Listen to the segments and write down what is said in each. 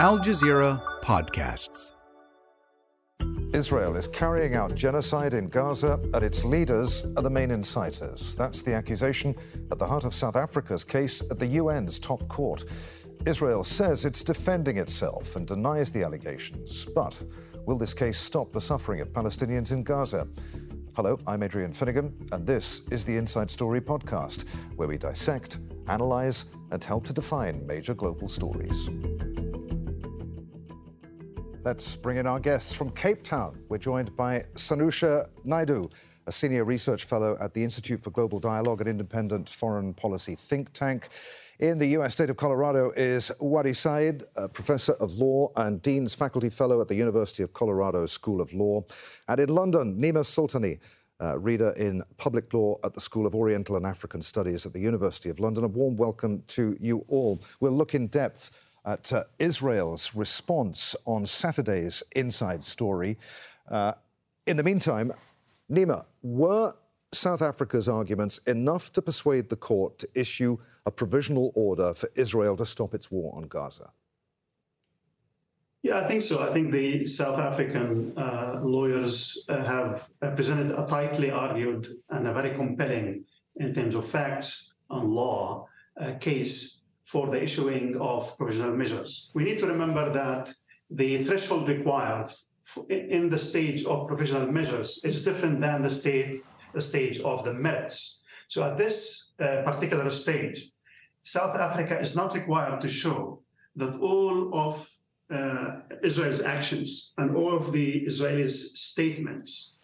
Al Jazeera Podcasts. Israel is carrying out genocide in Gaza, and its leaders are the main inciters. That's the accusation at the heart of South Africa's case at the UN's top court. Israel says it's defending itself and denies the allegations. But will this case stop the suffering of Palestinians in Gaza? Hello, I'm Adrian Finighan, and this is the Inside Story podcast, where we dissect, analyze, and help to define major global stories. Let's bring in our guests from Cape Town. We're joined by Sanusha Naidu, a senior research fellow at the Institute for Global Dialogue, an independent foreign policy think tank. In the US state of Colorado is Wadie Said, a professor of law and Dean's faculty fellow at the University of Colorado School of Law. And in London, Nimer Sultany, reader in public law at the School of Oriental and African Studies at the University of London. A warm welcome to you all. We'll look in depth at uh, Israel's response on Saturday's Inside Story. Uh, in the meantime, Nimer, were South Africa's arguments enough to persuade the court to issue a provisional order for Israel to stop its war on Gaza? Yeah, I think so. I think the South African uh, lawyers have presented a tightly argued and a very compelling, in terms of facts and law, uh, case for the issuing of provisional measures. We need to remember that the threshold required in the stage of provisional measures is different than the state the stage of the merits. So at this uh, particular stage, South Africa is not required to show that all of uh, Israel's actions and all of the Israelis' statements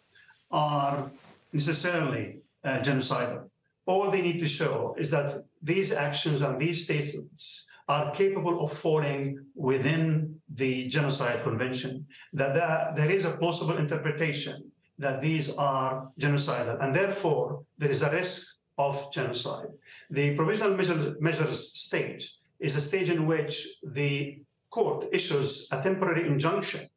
are necessarily uh, genocidal all they need to show is that these actions and these statements are capable of falling within the Genocide Convention, that there is a plausible interpretation that these are genocidal, and therefore there is a risk of genocide. The provisional measures, measures stage is a stage in which the court issues a temporary injunction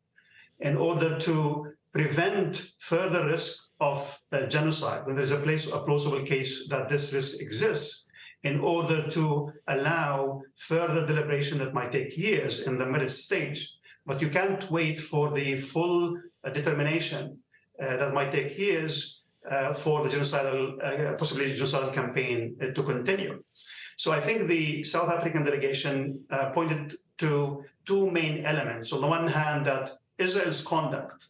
in order to prevent further risk of uh, genocide, when there's a, place, a plausible case that this risk exists, in order to allow further deliberation that might take years in the middle stage. But you can't wait for the full uh, determination uh, that might take years uh, for the genocidal, uh, possibly genocidal campaign uh, to continue. So I think the South African delegation pointed to two main elements. On the one hand, that Israel's conduct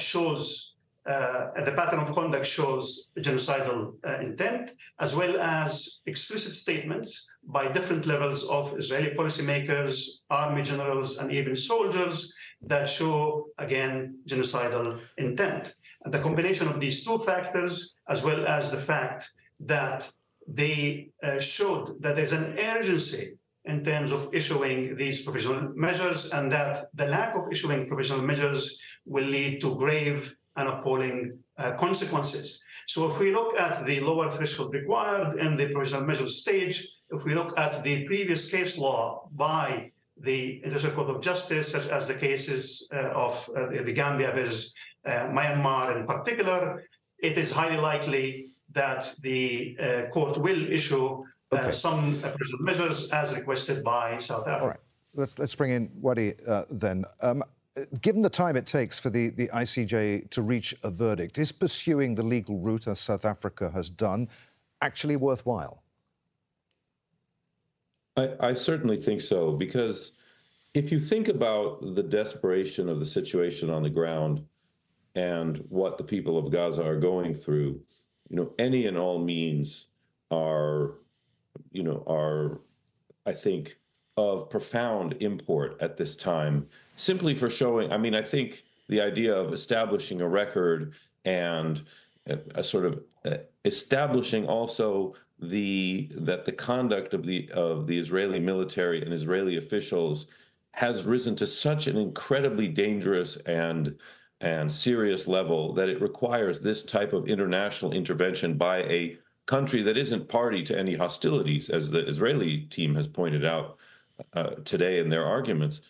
shows uh, the pattern of conduct shows genocidal uh, intent, as well as explicit statements by different levels of Israeli policymakers, army generals, and even soldiers that show, again, genocidal intent. And the combination of these two factors, as well as the fact that they uh, showed that there's an urgency in terms of issuing these provisional measures, and that the lack of issuing provisional measures will lead to grave and appalling uh, consequences. So if we look at the lower threshold required in the provisional measures stage, if we look at the previous case law by the International Court of Justice, such as the cases uh, of uh, the Gambia versus uh, Myanmar in particular, it is highly likely that the uh, court will issue uh, okay. some provisional measures as requested by South Africa. All right. Let's, let's bring in Wadie then. Um, given the time it takes for the, the ICJ to reach a verdict, is pursuing the legal route as South Africa has done actually worthwhile? I, I certainly think so, because if you think about the desperation of the situation on the ground and what the people of Gaza are going through, you know, any and all means are, you know, are, I think, of profound import at this time simply for showing. I mean, I think the idea of establishing a record and a, a sort of uh, establishing also the that the conduct of the of the Israeli military and Israeli officials has risen to such an incredibly dangerous and and serious level that it requires this type of international intervention by a country that isn't party to any hostilities, as the Israeli team has pointed out uh, today in their arguments.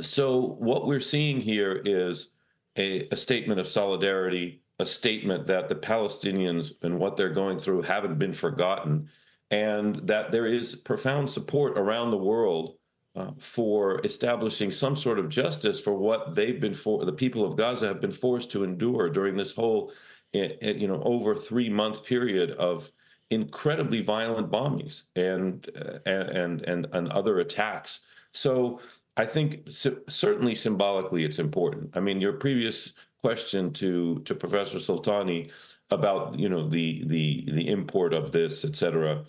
So what we're seeing here is a, a statement of solidarity, a statement that the Palestinians and what they're going through haven't been forgotten, and that there is profound support around the world uh, for establishing some sort of justice for what they've been for the people of Gaza have been forced to endure during this whole eh, eh, you know over three month period of incredibly violent bombings and uh, and and and other attacks. So I think certainly symbolically it's important. I mean, your previous question to to Professor Sultany about you know the the the import of this, et cetera.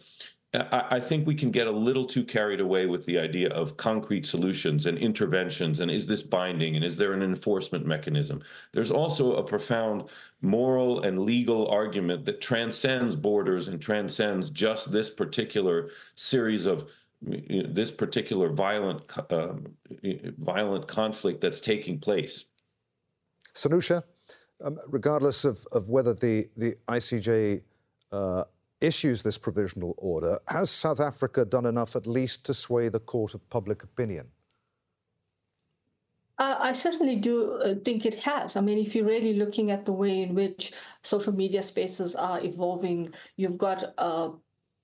I, think we can get a little too carried away with the idea of concrete solutions and interventions and is this binding and is there an enforcement mechanism? There's also a profound moral and legal argument that transcends borders and transcends just this particular series of this particular violent um, violent conflict that's taking place. Sanusha, um, regardless of, of whether the, the ICJ uh, issues this provisional order, has South Africa done enough at least to sway the court of public opinion? Uh, I certainly do uh, think it has. I mean, if you're really looking at the way in which social media spaces are evolving, you've got uh,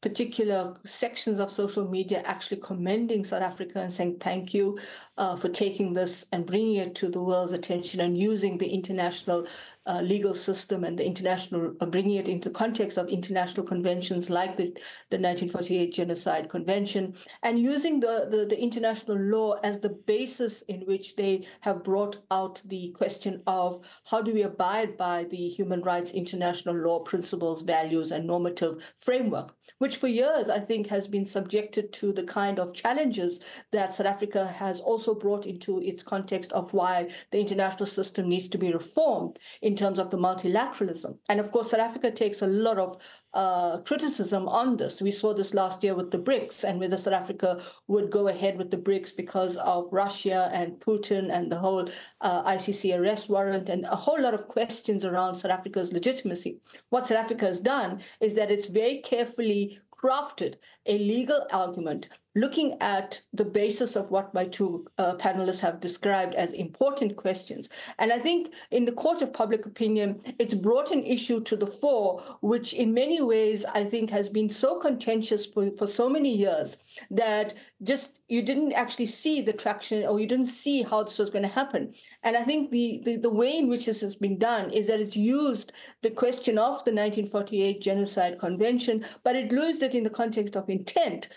particular sections of social media actually commending South Africa and saying thank you uh, for taking this and bringing it to the world's attention and using the international uh, legal system and the international, uh, bringing it into the context of international conventions like the, the 1948 Genocide Convention, and using the, the, the international law as the basis in which they have brought out the question of how do we abide by the human rights international law principles, values, and normative framework, which for years I think has been subjected to the kind of challenges that South Africa has also brought into its context of why the international system needs to be reformed in terms of the multilateralism. And of course, South Africa takes a lot of uh, criticism on this. We saw this last year with the BRICS and whether South Africa would go ahead with the BRICS because of Russia and Putin and the whole uh, ICC arrest warrant and a whole lot of questions around South Africa's legitimacy. What South Africa has done is that it's very carefully crafted a legal argument looking at the basis of what my two uh, panelists have described as important questions. And I think in the court of public opinion, it's brought an issue to the fore, which in many ways I think has been so contentious for, for so many years that just you didn't actually see the traction or you didn't see how this was going to happen. And I think the, the, the way in which this has been done is that it's used the question of the 1948 Genocide Convention, but it used it in the context of intent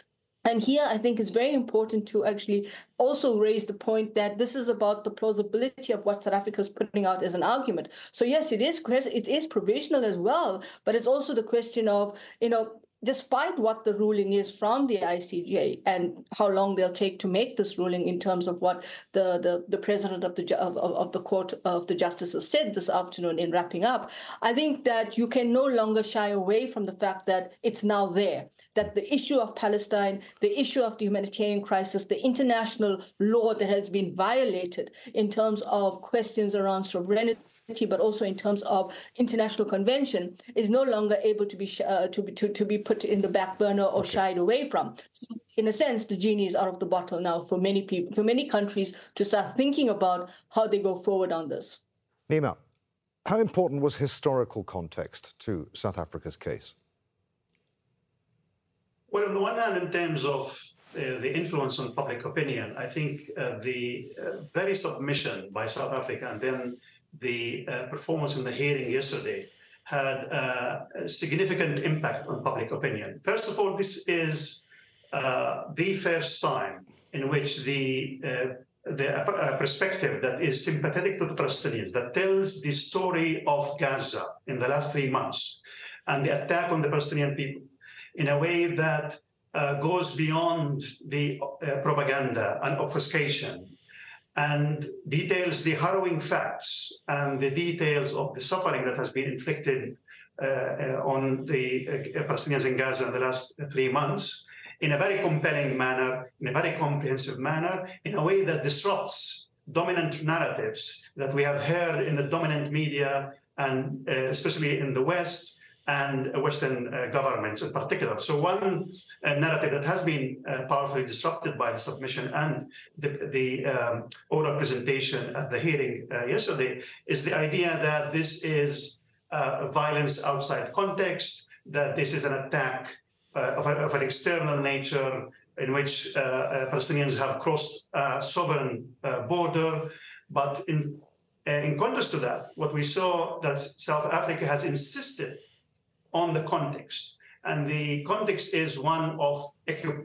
and here, I think it's very important to actually also raise the point that this is about the plausibility of what South Africa is putting out as an argument. So yes, it is it is provisional as well, but it's also the question of you know despite what the ruling is from the ICJ and how long they'll take to make this ruling in terms of what the, the, the president of the of, of the court of the justices said this afternoon in wrapping up, I think that you can no longer shy away from the fact that it's now there. That the issue of Palestine, the issue of the humanitarian crisis, the international law that has been violated in terms of questions around sovereignty but also in terms of international convention, is no longer able to be uh, to be to, to be put in the back burner or okay. shied away from. So in a sense, the genie is out of the bottle now for many people, for many countries to start thinking about how they go forward on this. Nimer, how important was historical context to South Africa's case? Well, on the one hand, in terms of uh, the influence on public opinion, I think uh, the uh, very submission by South Africa and then the uh, performance in the hearing yesterday had uh, a significant impact on public opinion. First of all, this is uh, the first time in which the uh, the uh, perspective that is sympathetic to the Palestinians, that tells the story of Gaza in the last three months and the attack on the Palestinian people in a way that uh, goes beyond the propaganda and obfuscation and details the harrowing facts and the details of the suffering that has been inflicted uh, uh on the uh, Palestinians in Gaza in the last three months in a very compelling manner, in a very comprehensive manner, in a way that disrupts dominant narratives that we have heard in the dominant media and uh, especially in the West and Western uh, governments in particular. So one uh, narrative that has been uh, powerfully disrupted by the submission and the, the um, oral presentation at the hearing uh, yesterday is the idea that this is uh, violence outside context, that this is an attack uh, of, a, of, an external nature in which Palestinians have crossed a sovereign border. But in, in contrast to that, what we saw that South Africa has insisted on the context. And the context is one of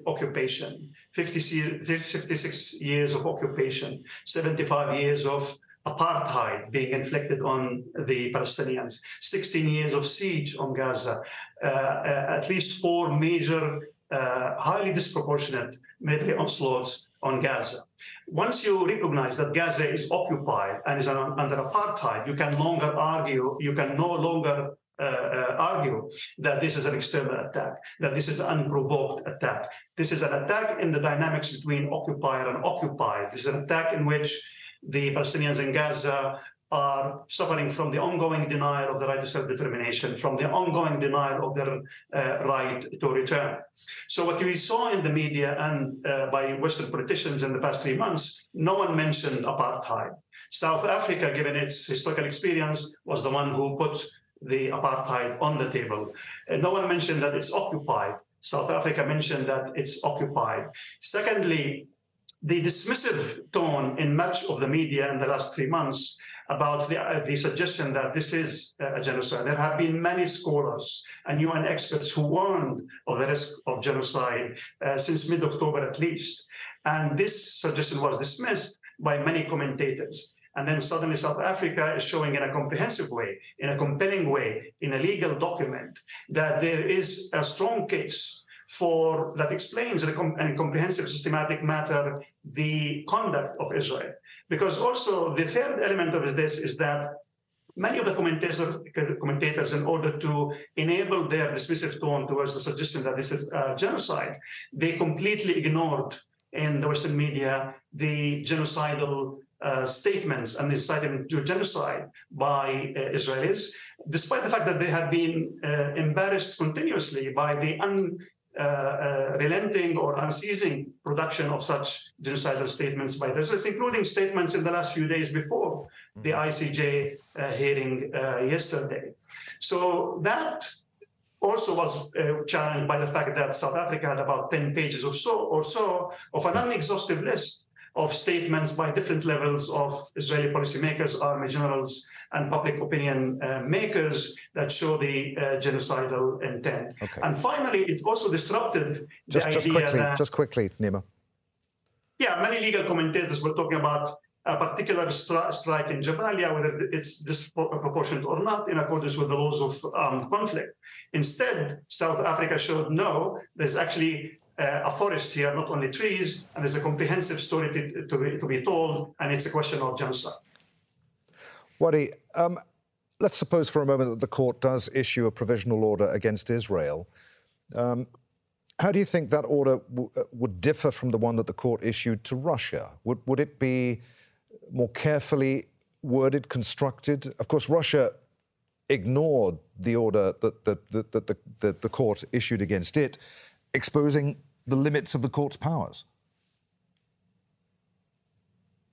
occupation 50, 56 years of occupation, 75 years of apartheid being inflicted on the Palestinians, 16 years of siege on Gaza, uh, uh, at least four major, uh, highly disproportionate military onslaughts on Gaza. Once you recognize that Gaza is occupied and is under apartheid, you can longer argue, you can no longer uh, uh, argue that this is an external attack, that this is an unprovoked attack. This is an attack in the dynamics between occupier and occupied. This is an attack in which the Palestinians in Gaza are suffering from the ongoing denial of the right to self-determination, from the ongoing denial of their uh, right to return. So what we saw in the media and uh, by Western politicians in the past three months, no one mentioned apartheid. South Africa, given its historical experience, was the one who put the apartheid on the table. And no one mentioned that it's occupied. South Africa mentioned that it's occupied. Secondly, the dismissive tone in much of the media in the last three months about the, uh, the suggestion that this is a genocide. There have been many scholars and UN experts who warned of the risk of genocide uh, since mid October at least. And this suggestion was dismissed by many commentators. And then suddenly South Africa is showing in a comprehensive way, in a compelling way, in a legal document, that there is a strong case for that explains in a, comprehensive systematic matter the conduct of Israel. Because also the third element of this is that many of the commentators, commentators, in order to enable their dismissive tone towards the suggestion that this is a genocide, they completely ignored in the Western media the genocidal uh, statements and incitement to genocide by uh, Israelis, despite the fact that they have been uh, embarrassed continuously by the uh, uh, or unceasing production of such genocidal statements by the Israelis, including statements in the last few days before the mm-hmm. ICJ uh, hearing yesterday. So that also was uh, challenged by the fact that South Africa had about 10 pages or so, or so of an unexhaustive list of statements by different levels of Israeli policymakers, army generals, and public opinion uh, makers that show the uh, genocidal intent. Okay. And finally, it also disrupted just, the just idea quickly, that... Just quickly, Nimer. Yeah, many legal commentators were talking about a particular stri strike in Jabalia, whether it's disproportionate or not, in accordance with the laws of armed conflict. Instead, South Africa showed no, there's actually uh, a forest here, not only trees, and there's a comprehensive story to, to, be, to be told, and it's a question of genocide. Wadie, um, let's suppose for a moment that the court does issue a provisional order against Israel. Um, how do you think that order uh, would differ from the one that the court issued to Russia? Would, would it be more carefully worded, constructed? Of course, Russia ignored the order that, that the, the, the court issued against it, exposing the limits of the court's powers.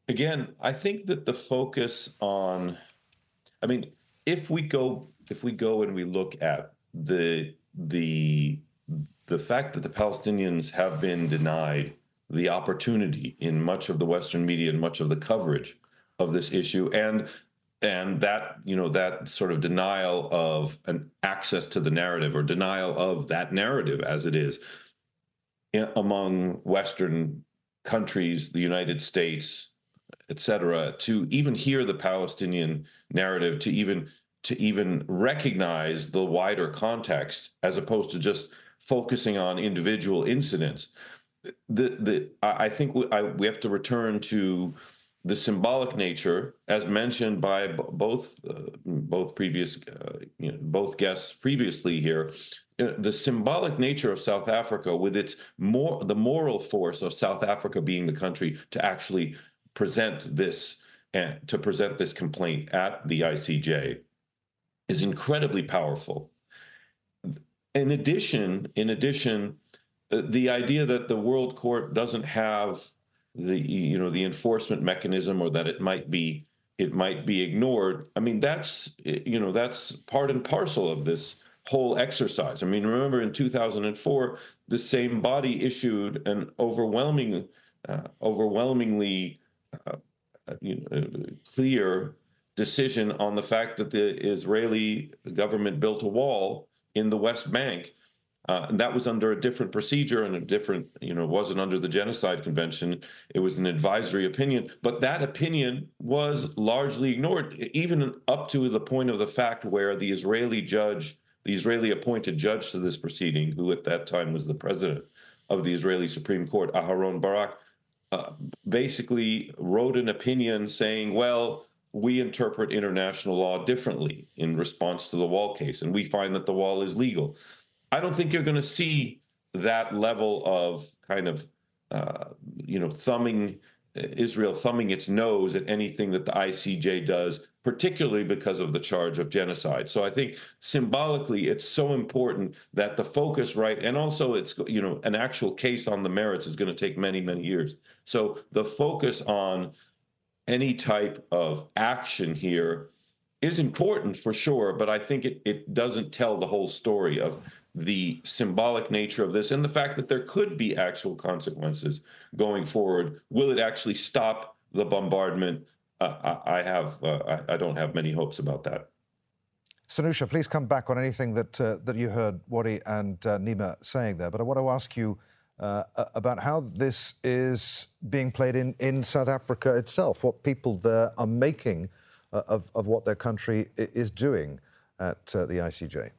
Again, I think that the focus on, I mean, if we go if we go and we look at the the the fact that the Palestinians have been denied the opportunity in much of the Western media and much of the coverage of this issue, and and that you know that sort of denial of an access to the narrative or denial of that narrative as it is in, among Western countries, the United States, et cetera, to even hear the Palestinian narrative, to even to even recognize the wider context as opposed to just focusing on individual incidents. The the I think we, I, we have to return to the symbolic nature, as mentioned by both uh, both previous uh, you know, both guests previously here, uh, the symbolic nature of South Africa, with its more the moral force of South Africa being the country to actually present this and to present this complaint at the ICJ, is incredibly powerful. In addition, in addition, uh, the idea that the World Court doesn't have the you know the enforcement mechanism or that it might be it might be ignored i mean that's you know that's part and parcel of this whole exercise. I mean, remember in 2004, the same body issued an overwhelming, uh, overwhelmingly uh, uh you know, clear decision on the fact that the Israeli government built a wall in the West Bank uh, and that was under a different procedure and a different, you know, wasn't under the Genocide Convention. It was an advisory opinion. But that opinion was largely ignored, even up to the point of the fact where the Israeli judge, the Israeli appointed judge to this proceeding, who at that time was the president of the Israeli Supreme Court, Aharon Barak, uh, basically wrote an opinion saying, well, we interpret international law differently in response to the wall case, and we find that the wall is legal. I don't think you're going to see that level of kind of, uh, you know, thumbing Israel thumbing its nose at anything that the ICJ does, particularly because of the charge of genocide. So I think symbolically, it's so important that the focus, right, and also it's you know an actual case on the merits is going to take many many years. So the focus on any type of action here is important for sure, but I think it, it doesn't tell the whole story of the symbolic nature of this and the fact that there could be actual consequences going forward. Will it actually stop the bombardment? Uh, I, I, have uh, I, I, don't have many hopes about that. Sanusha, please come back on anything that uh, that you heard Wadie and uh, Nimer saying there. But I want to ask you uh, about how this is being played in, in South Africa itself, what people there are making uh, of, of what their country is doing at the ICJ.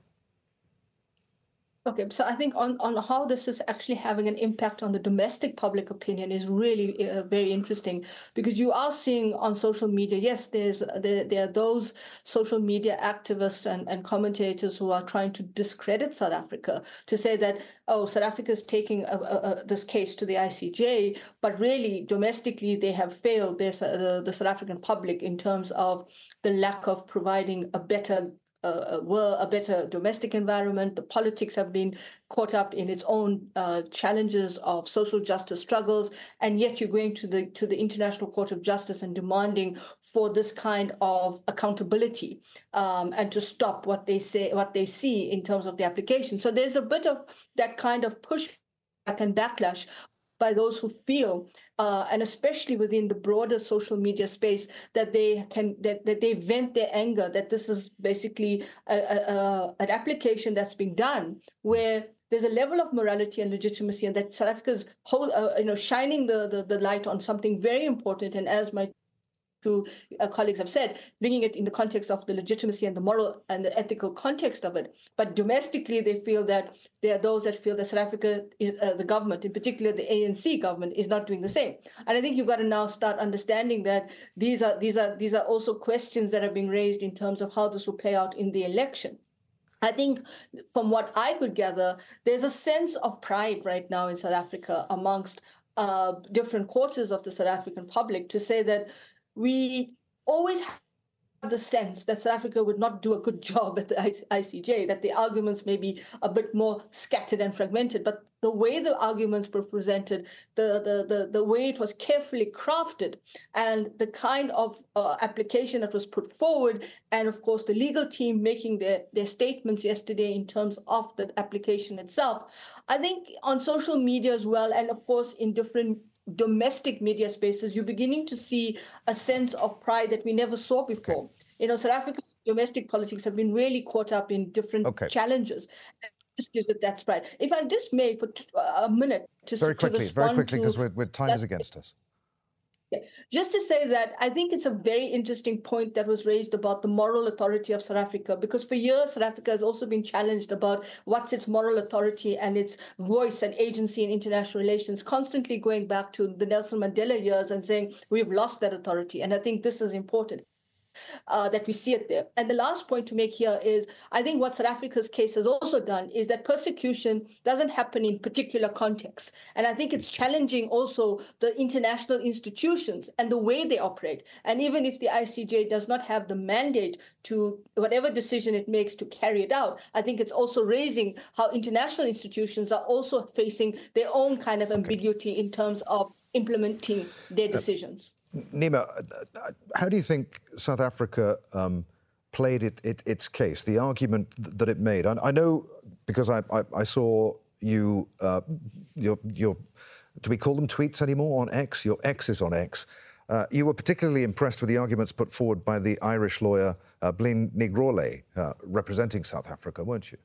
Okay, so I think on, on how this is actually having an impact on the domestic public opinion is really uh, very interesting because you are seeing on social media, yes, there's there, there are those social media activists and, and commentators who are trying to discredit South Africa to say that, oh, South Africa is taking a, a, a, this case to the ICJ, but really domestically they have failed. This, uh, the, the South African public in terms of the lack of providing a better uh, were a better domestic environment. The politics have been caught up in its own uh, challenges of social justice struggles, and yet you're going to the to the International Court of Justice and demanding for this kind of accountability um, and to stop what they say, what they see in terms of the application. So there's a bit of that kind of push and backlash by those who feel, uh, and especially within the broader social media space, that they can that, that they vent their anger. That this is basically a, a, a, an application that's been done where there's a level of morality and legitimacy, and that South Africa's whole, uh, you know, shining the, the the light on something very important. And as my who uh, colleagues have said, bringing it in the context of the legitimacy and the moral and the ethical context of it. But domestically, they feel that there are those that feel that South Africa, is, uh, the government, in particular the ANC government, is not doing the same. And I think you've got to now start understanding that these are these are these are also questions that are being raised in terms of how this will play out in the election. I think from what I could gather, there's a sense of pride right now in South Africa amongst uh, different quarters of the South African public to say that we always have the sense that South Africa would not do a good job at the ICJ, that the arguments may be a bit more scattered and fragmented, but the way the arguments were presented, the, the, the, the way it was carefully crafted, and the kind of uh, application that was put forward, and of course the legal team making their, their statements yesterday in terms of the application itself. I think on social media as well, and of course in different domestic media spaces, you're beginning to see a sense of pride that we never saw before. Okay. You know, South Africa's domestic politics have been really caught up in different okay. challenges. This gives it that pride. If I just may, for t- uh, a minute, to very quickly, to very quickly, because time that, is against us. Just to say that I think it's a very interesting point that was raised about the moral authority of South Africa, because for years South Africa has also been challenged about what's its moral authority and its voice and agency in international relations, constantly going back to the Nelson Mandela years and saying we've lost that authority. And I think this is important uh, that we see it there. And the last point to make here is I think what South Africa's case has also done is that persecution doesn't happen in particular contexts. And I think it's challenging also the international institutions and the way they operate. And even if the ICJ does not have the mandate to whatever decision it makes to carry it out, I think it's also raising how international institutions are also facing their own kind of ambiguity in terms of implementing their decisions. Nimer, how do you think South Africa um, played it, it, its case, the argument that it made. I, I know because I, I, I saw you, uh, your, your, do we call them tweets anymore on X? Your X is on X. Uh, you were particularly impressed with the arguments put forward by the Irish lawyer uh, Blinne Ní uh, representing South Africa, weren't you?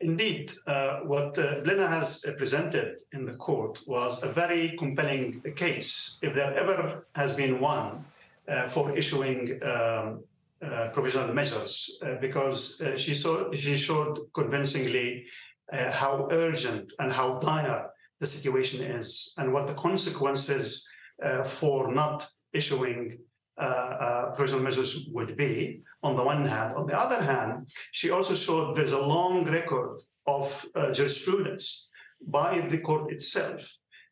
Indeed, uh, what uh, Blinne has uh, presented in the court was a very compelling case, if there ever has been one, uh, for issuing um, uh, provisional measures, uh, because she, saw, she showed convincingly how urgent and how dire the situation is, and what the consequences for not issuing provisional measures would be on the one hand. On the other hand, she also showed there's a long record of uh, jurisprudence by the court itself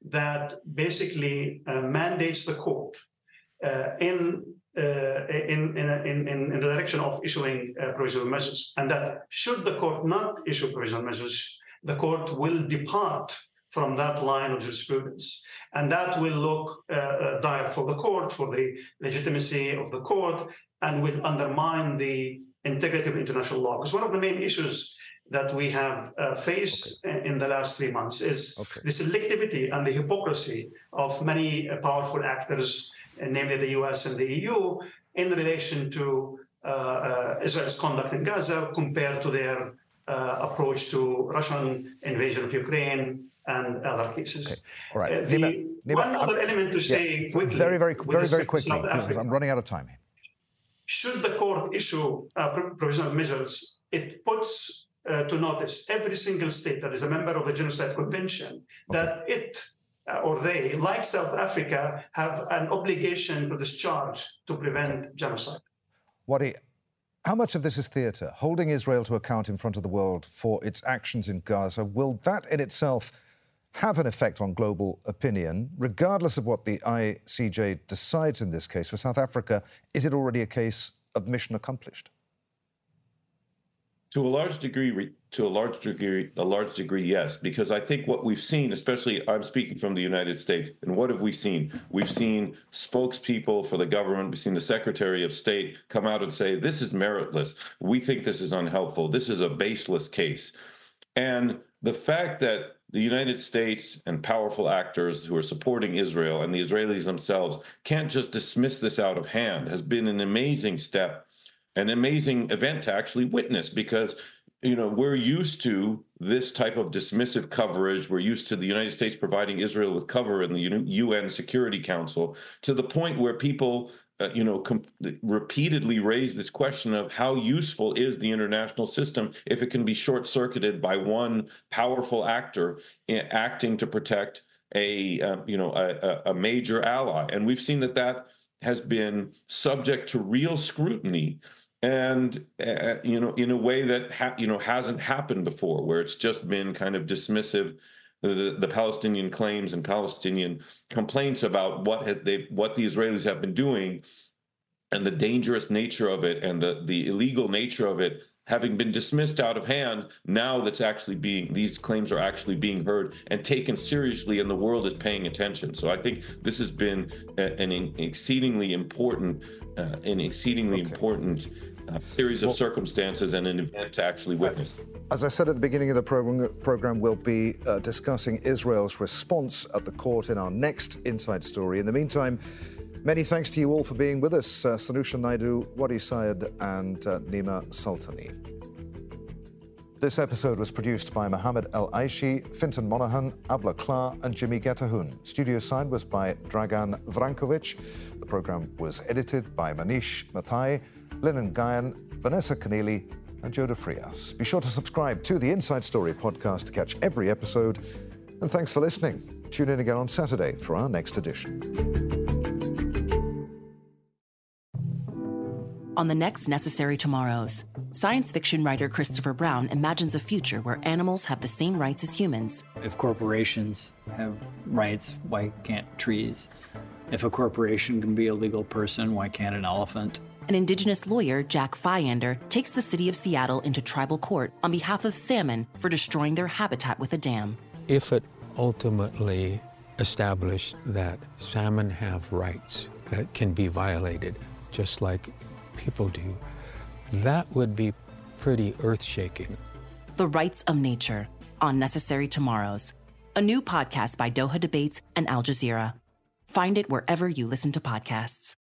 that basically uh, mandates the court uh, in, uh, in, in, in, in, the direction of issuing uh, provisional measures. And that should the court not issue provisional measures, the court will depart from that line of jurisprudence. And that will look uh, uh, dire for the court, for the legitimacy of the court, and will undermine the integrity of international law. Because one of the main issues that we have uh, faced okay. in the last three months is okay. the selectivity and the hypocrisy of many uh, powerful actors, uh, namely the US and the EU, in relation to uh, uh, Israel's conduct in Gaza compared to their approach to Russian invasion of Ukraine and other cases. Okay. All right. the, Nimer, Nimer, one other element to yeah. say quickly. Very, very, very, very quickly, because I'm running out of time here should the court issue uh, provisional measures, it puts uh, to notice every single state that is a member of the Genocide Convention okay. that it uh, or they, like South Africa, have an obligation to discharge to prevent genocide. Wadie, how much of this is theatre? Holding Israel to account in front of the world for its actions in Gaza, will that in itself have an effect on global opinion, regardless of what the ICJ decides in this case. For South Africa, is it already a case of mission accomplished? To a large degree, to a large degree, a large degree, yes. Because I think what we've seen, especially I'm speaking from the United States, and what have we seen? We've seen spokespeople for the government, we've seen the Secretary of State come out and say, "This is meritless. We think this is unhelpful. This is a baseless case." And the fact that the United States and powerful actors who are supporting Israel and the Israelis themselves can't just dismiss this out of hand has been an amazing step, an amazing event to actually witness because you know we're used to this type of dismissive coverage. We're used to the united states providing israel with cover in the un security council to the point where people uh, you know, com- repeatedly raised this question of how useful is the international system if it can be short circuited by one powerful actor acting to protect a uh, you know a, a, major ally, and we've seen that that has been subject to real scrutiny and uh, you know in a way that ha- you know hasn't happened before where it's just been kind of dismissive the, the Palestinian claims and Palestinian complaints about what they what the Israelis have been doing and the dangerous nature of it and the the illegal nature of it having been dismissed out of hand now that's actually being these claims are actually being heard and taken seriously and the world is paying attention so i think this has been an exceedingly important uh, an exceedingly okay. important a series of well, circumstances and an event to actually witness. As I said at the beginning of the program, program we'll be uh, discussing Israel's response at the court in our next Inside Story. In the meantime, many thanks to you all for being with us. Uh, Sanusha Naidu, Wadie Said, and uh, Nimer Sultany. This episode was produced by Mohammed El Aishi, Fintan Monahan, Abla Kla, and Jimmy Getahun. Studio sign was by Dragan Vrankovic. The program was edited by Manish Mathai. Lennon Guyan, Vanessa Keneally, and Joda Frias. Be sure to subscribe to the Inside Story podcast to catch every episode. And thanks for listening. Tune in again on Saturday for our next edition. On the next Necessary Tomorrows, science fiction writer Christopher Brown imagines a future where animals have the same rights as humans. If corporations have rights, why can't trees? If a corporation can be a legal person, why can't an elephant? An Indigenous lawyer, Jack Fyander, takes the city of Seattle into tribal court on behalf of salmon for destroying their habitat with a dam. If it ultimately established that salmon have rights that can be violated, just like people do, that would be pretty earth shaking. The Rights of Nature on Necessary Tomorrows, a new podcast by Doha Debates and Al Jazeera. Find it wherever you listen to podcasts.